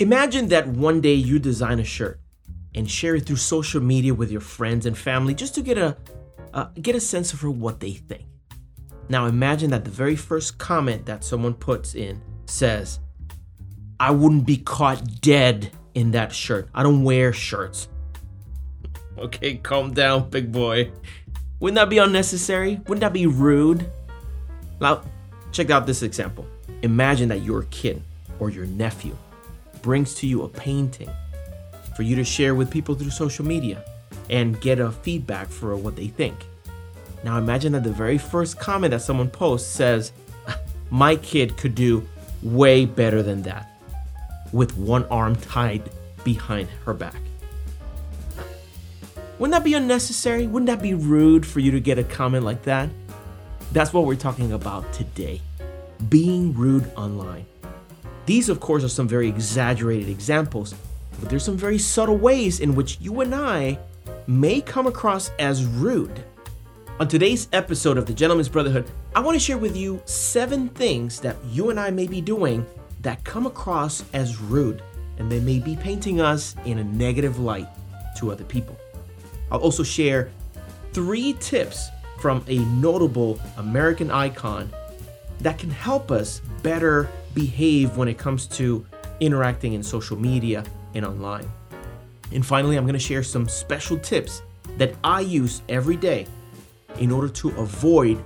Imagine that one day you design a shirt and share it through social media with your friends and family just to get a uh, get a sense of what they think. Now imagine that the very first comment that someone puts in says, "I wouldn't be caught dead in that shirt. I don't wear shirts." Okay, calm down, big boy. Wouldn't that be unnecessary? Wouldn't that be rude? Now, check out this example. Imagine that your kid or your nephew brings to you a painting for you to share with people through social media and get a feedback for what they think. Now imagine that the very first comment that someone posts says, My kid could do way better than that with one arm tied behind her back. Wouldn't that be unnecessary? Wouldn't that be rude for you to get a comment like that? That's what we're talking about today being rude online. These, of course, are some very exaggerated examples, but there's some very subtle ways in which you and I may come across as rude. On today's episode of the Gentlemen's Brotherhood, I want to share with you seven things that you and I may be doing that come across as rude, and they may be painting us in a negative light to other people. I'll also share three tips from a notable American icon that can help us better behave when it comes to interacting in social media and online. And finally, I'm going to share some special tips that I use every day in order to avoid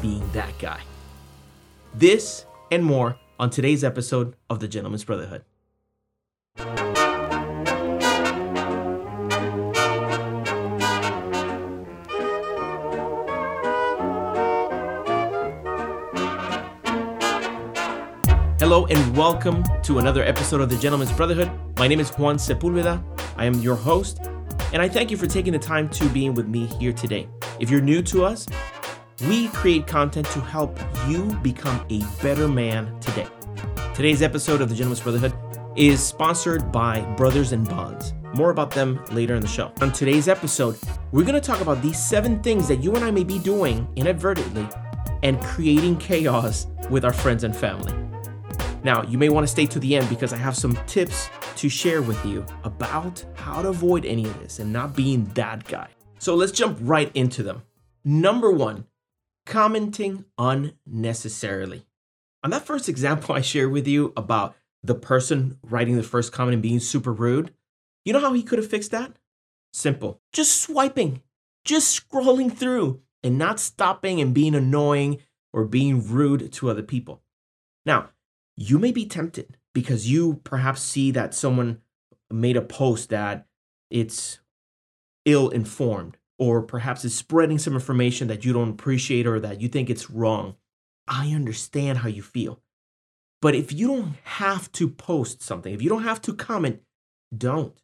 being that guy. This and more on today's episode of the Gentlemen's Brotherhood. Hello and welcome to another episode of the Gentlemen's Brotherhood. My name is Juan Sepulveda. I am your host, and I thank you for taking the time to being with me here today. If you're new to us, we create content to help you become a better man today. Today's episode of the Gentlemen's Brotherhood is sponsored by Brothers and Bonds. More about them later in the show. On today's episode, we're going to talk about these seven things that you and I may be doing inadvertently and creating chaos with our friends and family. Now, you may want to stay to the end because I have some tips to share with you about how to avoid any of this and not being that guy. So let's jump right into them. Number one, commenting unnecessarily. On that first example I shared with you about the person writing the first comment and being super rude, you know how he could have fixed that? Simple. Just swiping, just scrolling through and not stopping and being annoying or being rude to other people. Now, you may be tempted because you perhaps see that someone made a post that it's ill informed or perhaps is spreading some information that you don't appreciate or that you think it's wrong. I understand how you feel. But if you don't have to post something, if you don't have to comment, don't.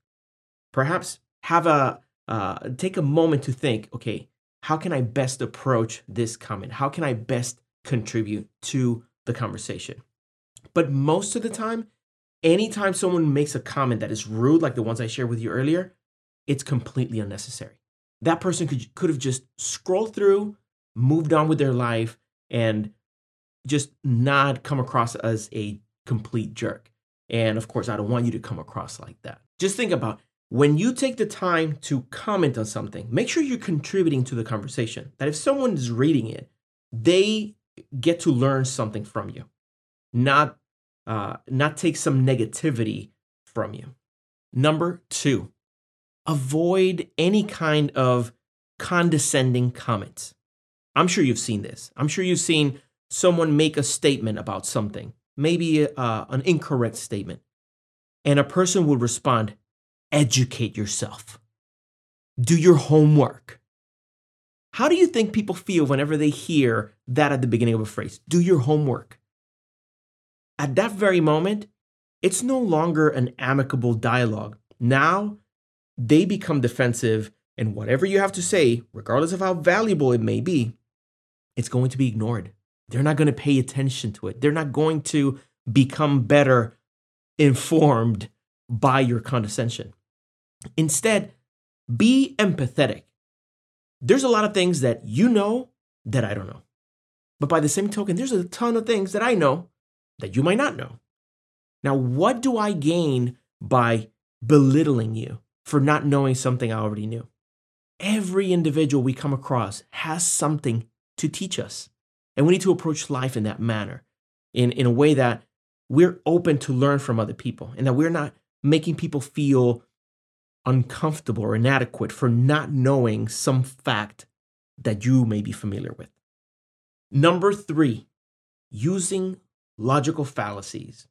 Perhaps have a uh, take a moment to think, okay, how can I best approach this comment? How can I best contribute to the conversation? But most of the time, anytime someone makes a comment that is rude, like the ones I shared with you earlier, it's completely unnecessary. That person could, could have just scrolled through, moved on with their life, and just not come across as a complete jerk. And of course, I don't want you to come across like that. Just think about when you take the time to comment on something, make sure you're contributing to the conversation. That if someone is reading it, they get to learn something from you, not uh, not take some negativity from you. Number two, avoid any kind of condescending comments. I'm sure you've seen this. I'm sure you've seen someone make a statement about something, maybe uh, an incorrect statement, and a person will respond, educate yourself, do your homework. How do you think people feel whenever they hear that at the beginning of a phrase? Do your homework at that very moment, it's no longer an amicable dialogue. Now they become defensive, and whatever you have to say, regardless of how valuable it may be, it's going to be ignored. They're not going to pay attention to it. They're not going to become better informed by your condescension. Instead, be empathetic. There's a lot of things that you know that I don't know. But by the same token, there's a ton of things that I know that you might not know. Now, what do I gain by belittling you for not knowing something I already knew? Every individual we come across has something to teach us. And we need to approach life in that manner, in, in a way that we're open to learn from other people and that we're not making people feel uncomfortable or inadequate for not knowing some fact that you may be familiar with. Number three, using logical fallacies.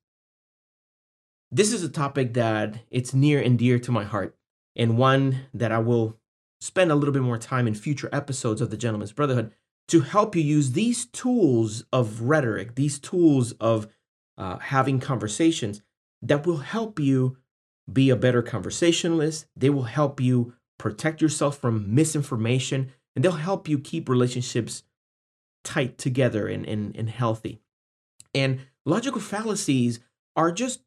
This is a topic that it's near and dear to my heart and one that I will spend a little bit more time in future episodes of the Gentlemen's Brotherhood to help you use these tools of rhetoric, these tools of uh, having conversations that will help you be a better conversationalist. They will help you protect yourself from misinformation, and they'll help you keep relationships tight together and, and, and healthy. And logical fallacies are just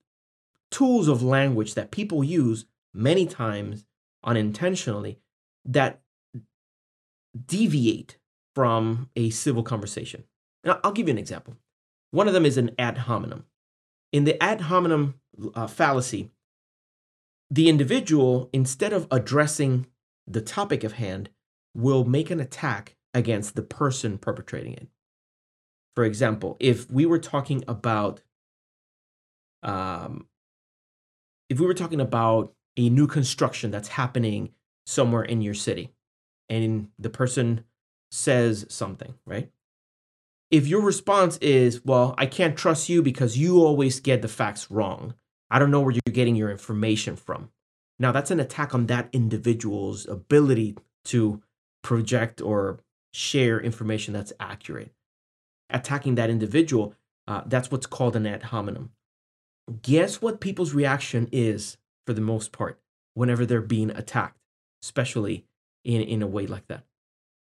tools of language that people use many times unintentionally that deviate from a civil conversation. And I'll give you an example. One of them is an ad hominem. In the ad hominem uh, fallacy, the individual, instead of addressing the topic of hand, will make an attack against the person perpetrating it. For example, if we were talking about, um, if we were talking about a new construction that's happening somewhere in your city, and the person says something, right? If your response is, well, I can't trust you because you always get the facts wrong, I don't know where you're getting your information from. Now, that's an attack on that individual's ability to project or share information that's accurate. Attacking that individual, uh, that's what's called an ad hominem. Guess what people's reaction is for the most part whenever they're being attacked, especially in, in a way like that?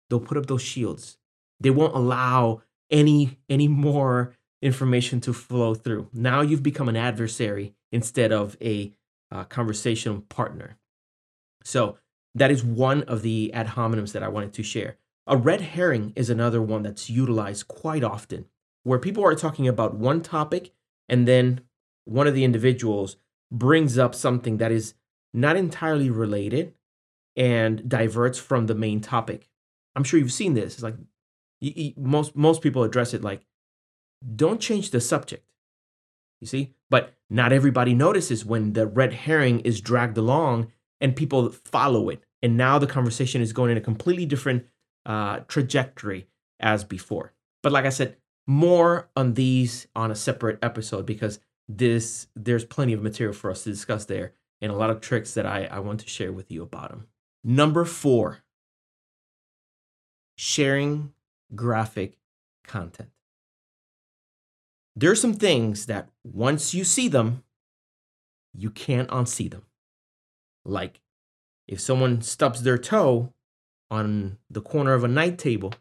They'll put up those shields. They won't allow any any more information to flow through. Now you've become an adversary instead of a uh, conversation partner. So that is one of the ad hominems that I wanted to share. A red herring is another one that's utilized quite often, where people are talking about one topic and then one of the individuals brings up something that is not entirely related and diverts from the main topic. I'm sure you've seen this. It's like you, you, most most people address it like, don't change the subject. You see, but not everybody notices when the red herring is dragged along and people follow it, and now the conversation is going in a completely different uh, trajectory as before. But like I said, more on these on a separate episode because this there's plenty of material for us to discuss there and a lot of tricks that I, I want to share with you about them. Number four, sharing graphic content. There are some things that once you see them, you can't unsee them. Like if someone stubs their toe on the corner of a night table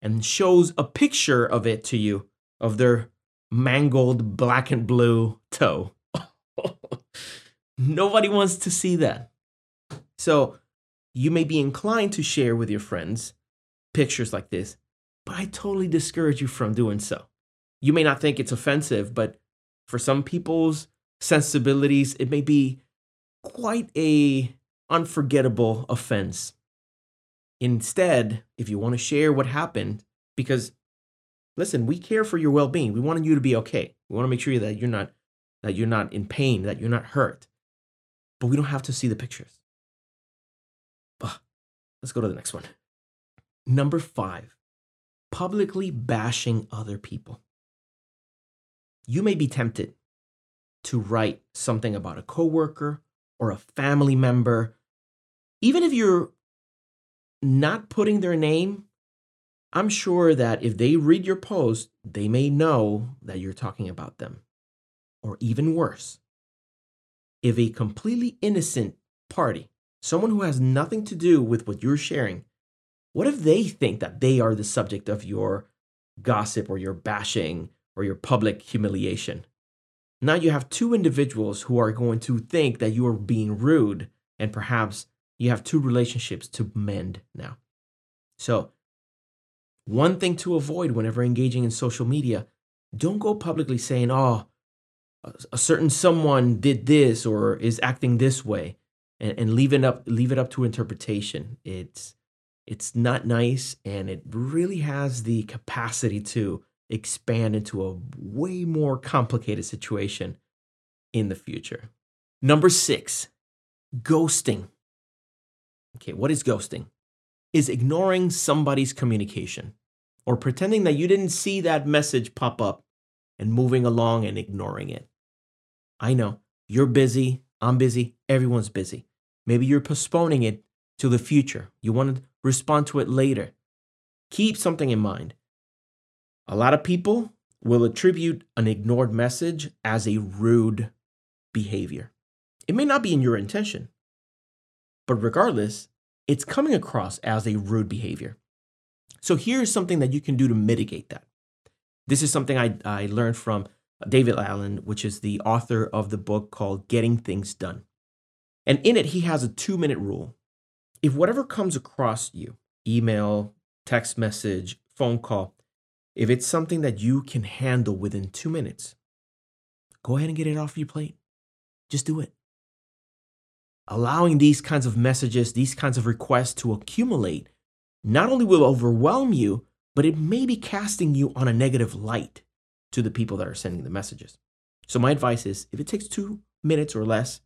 and shows a picture of it to you of their mangled black and blue toe. Nobody wants to see that. So you may be inclined to share with your friends pictures like this, but I totally discourage you from doing so. You may not think it's offensive, but for some people's sensibilities, it may be quite a unforgettable offense. Instead, if you want to share what happened, because listen, we care for your well-being. We want you to be okay. We want to make sure that you're not that you're not in pain, that you're not hurt. But we don't have to see the pictures. Ugh. Let's go to the next one. Number five, publicly bashing other people. You may be tempted to write something about a coworker or a family member, even if you're not putting their name, I'm sure that if they read your post, they may know that you're talking about them. Or even worse, if a completely innocent party, someone who has nothing to do with what you're sharing, what if they think that they are the subject of your gossip or your bashing or your public humiliation? Now you have two individuals who are going to think that you are being rude, and perhaps you have two relationships to mend now. So, one thing to avoid whenever engaging in social media don't go publicly saying, Oh, a certain someone did this or is acting this way and, and leave it up leave it up to interpretation. It's it's not nice and it really has the capacity to expand into a way more complicated situation in the future. Number six ghosting okay what is ghosting is ignoring somebody's communication or pretending that you didn't see that message pop up and moving along and ignoring it I know you're busy, I'm busy, everyone's busy. Maybe you're postponing it to the future. You want to respond to it later. Keep something in mind. A lot of people will attribute an ignored message as a rude behavior. It may not be in your intention, but regardless, it's coming across as a rude behavior. So here's something that you can do to mitigate that. This is something I, I learned from David Allen, which is the author of the book called Getting Things Done. And in it, he has a two minute rule. If whatever comes across you, email, text message, phone call, if it's something that you can handle within two minutes, go ahead and get it off your plate. Just do it. Allowing these kinds of messages, these kinds of requests to accumulate, not only will overwhelm you, but it may be casting you on a negative light to the people that are sending the messages. So my advice is if it takes two minutes or less,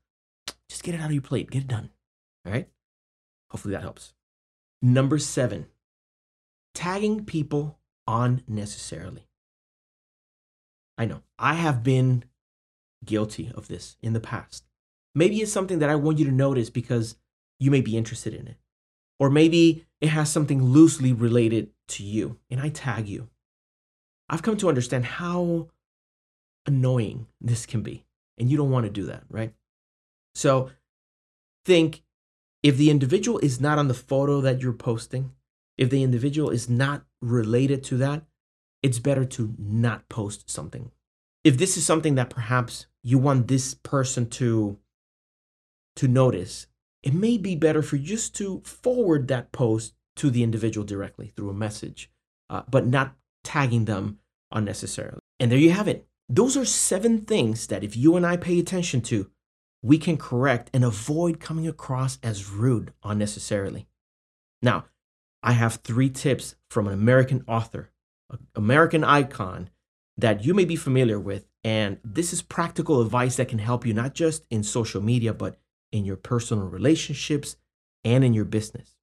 just get it out of your plate, get it done. All right? Hopefully that helps. Number seven, tagging people unnecessarily. I know I have been guilty of this in the past. Maybe it's something that I want you to notice because you may be interested in it. Or maybe it has something loosely related to you, and I tag you. I've come to understand how annoying this can be. And you don't want to do that, right? So think if the individual is not on the photo that you're posting, if the individual is not related to that, it's better to not post something. If this is something that perhaps you want this person to to notice, it may be better for you just to forward that post to the individual directly through a message, uh, but not tagging them unnecessarily. And there you have it. Those are seven things that if you and I pay attention to, we can correct and avoid coming across as rude unnecessarily. Now, I have three tips from an American author, an American icon that you may be familiar with. And this is practical advice that can help you not just in social media, but in your personal relationships and in your business.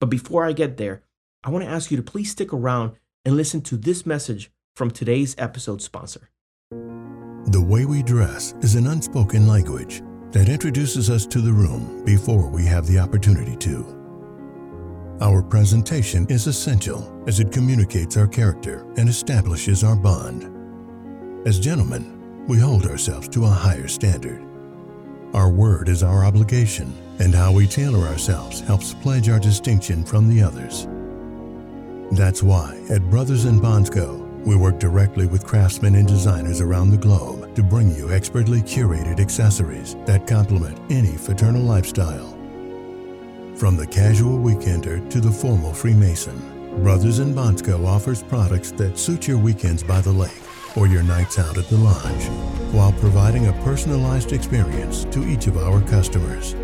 But before I get there, I want to ask you to please stick around and listen to this message from today's episode sponsor. The way we dress is an unspoken language that introduces us to the room before we have the opportunity to. Our presentation is essential as it communicates our character and establishes our bond. As gentlemen, we hold ourselves to a higher standard. Our word is our obligation, and how we tailor ourselves helps pledge our distinction from the others. That's why at Brothers and Bonds Co., we work directly with craftsmen and designers around the globe to bring you expertly curated accessories that complement any fraternal lifestyle. From the casual weekender to the formal Freemason, Brothers and Bonds Co. offers products that suit your weekends by the lake or your nights out at the lodge, while providing a personalized experience to each of our customers.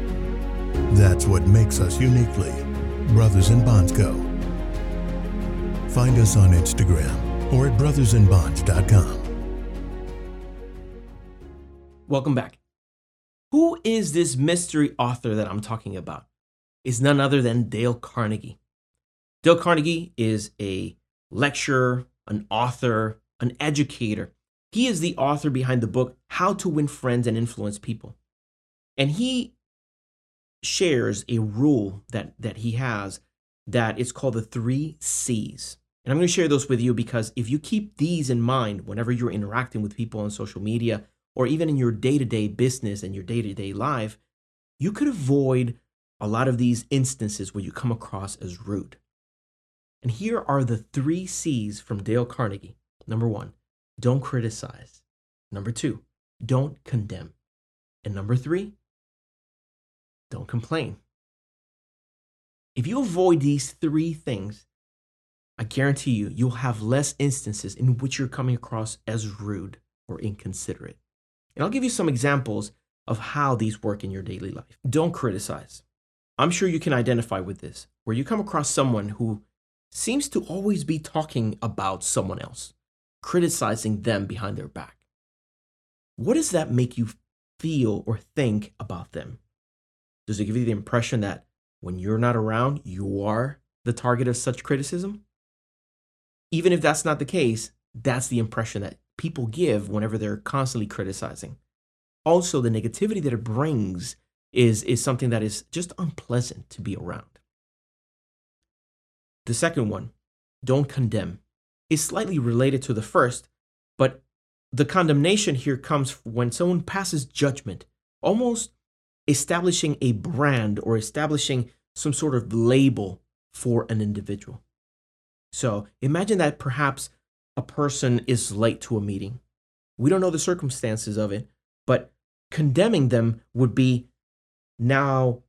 That's what makes us uniquely Brothers and Bonds Co. Find us on Instagram or at brothersandbonds.com. Welcome back. Who is this mystery author that I'm talking about? Is none other than Dale Carnegie. Dale Carnegie is a lecturer, an author, an educator. He is the author behind the book How to Win Friends and Influence People. And he shares a rule that, that he has that is called the three C's. And I'm going to share those with you because if you keep these in mind whenever you're interacting with people on social media or even in your day to day business and your day to day life, you could avoid a lot of these instances where you come across as rude. And here are the three C's from Dale Carnegie. Number one, don't criticize. Number two, don't condemn. And number three, don't complain. If you avoid these three things, I guarantee you, you'll have less instances in which you're coming across as rude or inconsiderate. And I'll give you some examples of how these work in your daily life. Don't criticize. I'm sure you can identify with this, where you come across someone who seems to always be talking about someone else, criticizing them behind their back. What does that make you feel or think about them? Does it give you the impression that when you're not around, you are the target of such criticism? Even if that's not the case, that's the impression that people give whenever they're constantly criticizing. Also, the negativity that it brings is, is something that is just unpleasant to be around. The second one, don't condemn, is slightly related to the first, but the condemnation here comes when someone passes judgment, almost establishing a brand or establishing some sort of label for an individual. So imagine that perhaps a person is late to a meeting. We don't know the circumstances of it, but condemning them would be now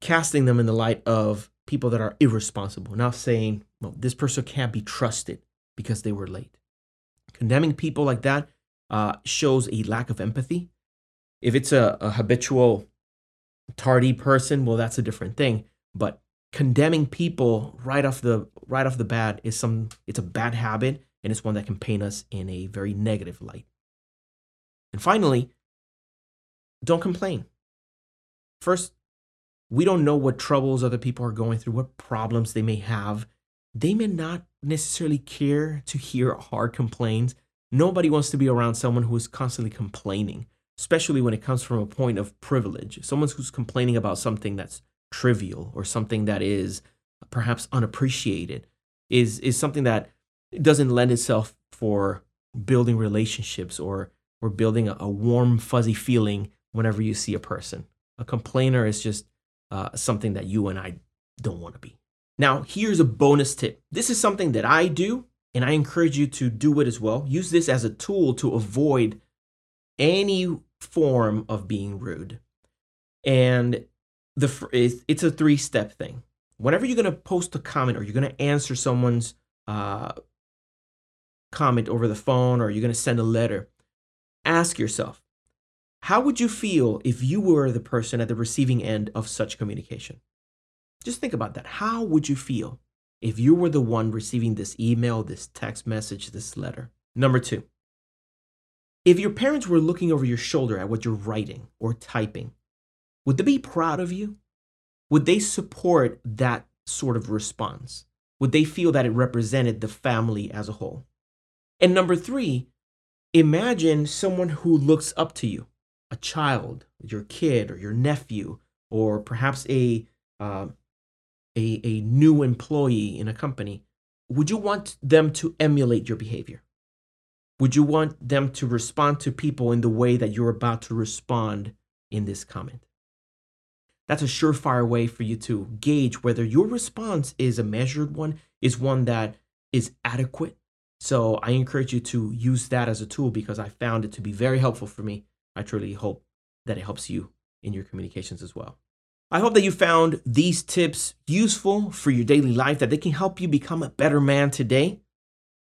casting them in the light of people that are irresponsible, now saying, well, this person can't be trusted because they were late. Condemning people like that uh, shows a lack of empathy. If it's a, a habitual tardy person, well, that's a different thing. But condemning people right off the right off the bat is some it's a bad habit and it's one that can paint us in a very negative light. And finally, don't complain. First, we don't know what troubles other people are going through, what problems they may have. They may not necessarily care to hear hard complaints. Nobody wants to be around someone who is constantly complaining, especially when it comes from a point of privilege. Someone who's complaining about something that's trivial or something that is perhaps unappreciated is is something that doesn't lend itself for building relationships or or building a, a warm fuzzy feeling whenever you see a person. A complainer is just uh, something that you and I don't want to be. Now, here's a bonus tip. This is something that I do, and I encourage you to do it as well. Use this as a tool to avoid any form of being rude. And the it's a three step thing. Whenever you're going to post a comment or you're going to answer someone's uh, comment over the phone or you're going to send a letter, ask yourself, how would you feel if you were the person at the receiving end of such communication? Just think about that. How would you feel if you were the one receiving this email, this text message, this letter? Number two, if your parents were looking over your shoulder at what you're writing or typing, would they be proud of you? Would they support that sort of response? Would they feel that it represented the family as a whole? And number three, imagine someone who looks up to you, a child, your kid or your nephew, or perhaps a, uh, a, a new employee in a company. Would you want them to emulate your behavior? Would you want them to respond to people in the way that you're about to respond in this comment? That's a surefire way for you to gauge whether your response is a measured one, is one that is adequate, so I encourage you to use that as a tool because I found it to be very helpful for me. I truly hope that it helps you in your communications as well. I hope that you found these tips useful for your daily life, that they can help you become a better man today.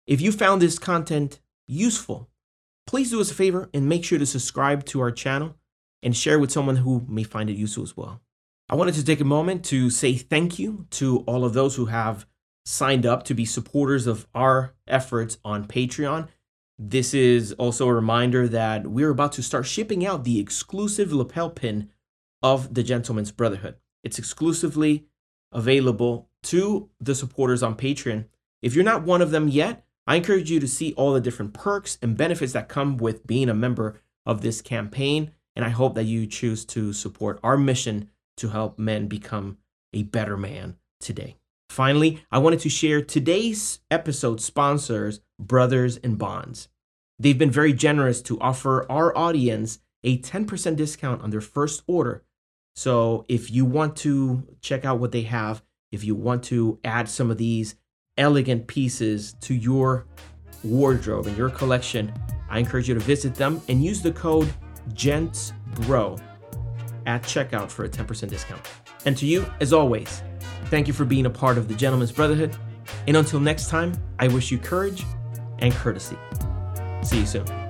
If you found this content useful, please do us a favor and make sure to subscribe to our channel and share with someone who may find it useful as well. I wanted to take a moment to say thank you to all of those who have signed up to be supporters of our efforts on Patreon. This is also a reminder that we're about to start shipping out the exclusive lapel pin of the Gentlemen's Brotherhood. It's exclusively available to the supporters on Patreon. If you're not one of them yet, I encourage you to see all the different perks and benefits that come with being a member of this campaign. And I hope that you choose to support our mission to help men become a better man today. Finally, I wanted to share today's episode sponsors, Brothers and Bonds. They've been very generous to offer our audience a 10% discount on their first order. So if you want to check out what they have, if you want to add some of these elegant pieces to your wardrobe and your collection, I encourage you to visit them and use the code GENTSBRO at checkout for a 10% discount. And to you, as always, Thank you for being a part of the Gentlemen's Brotherhood. And until next time, I wish you courage and courtesy. See you soon.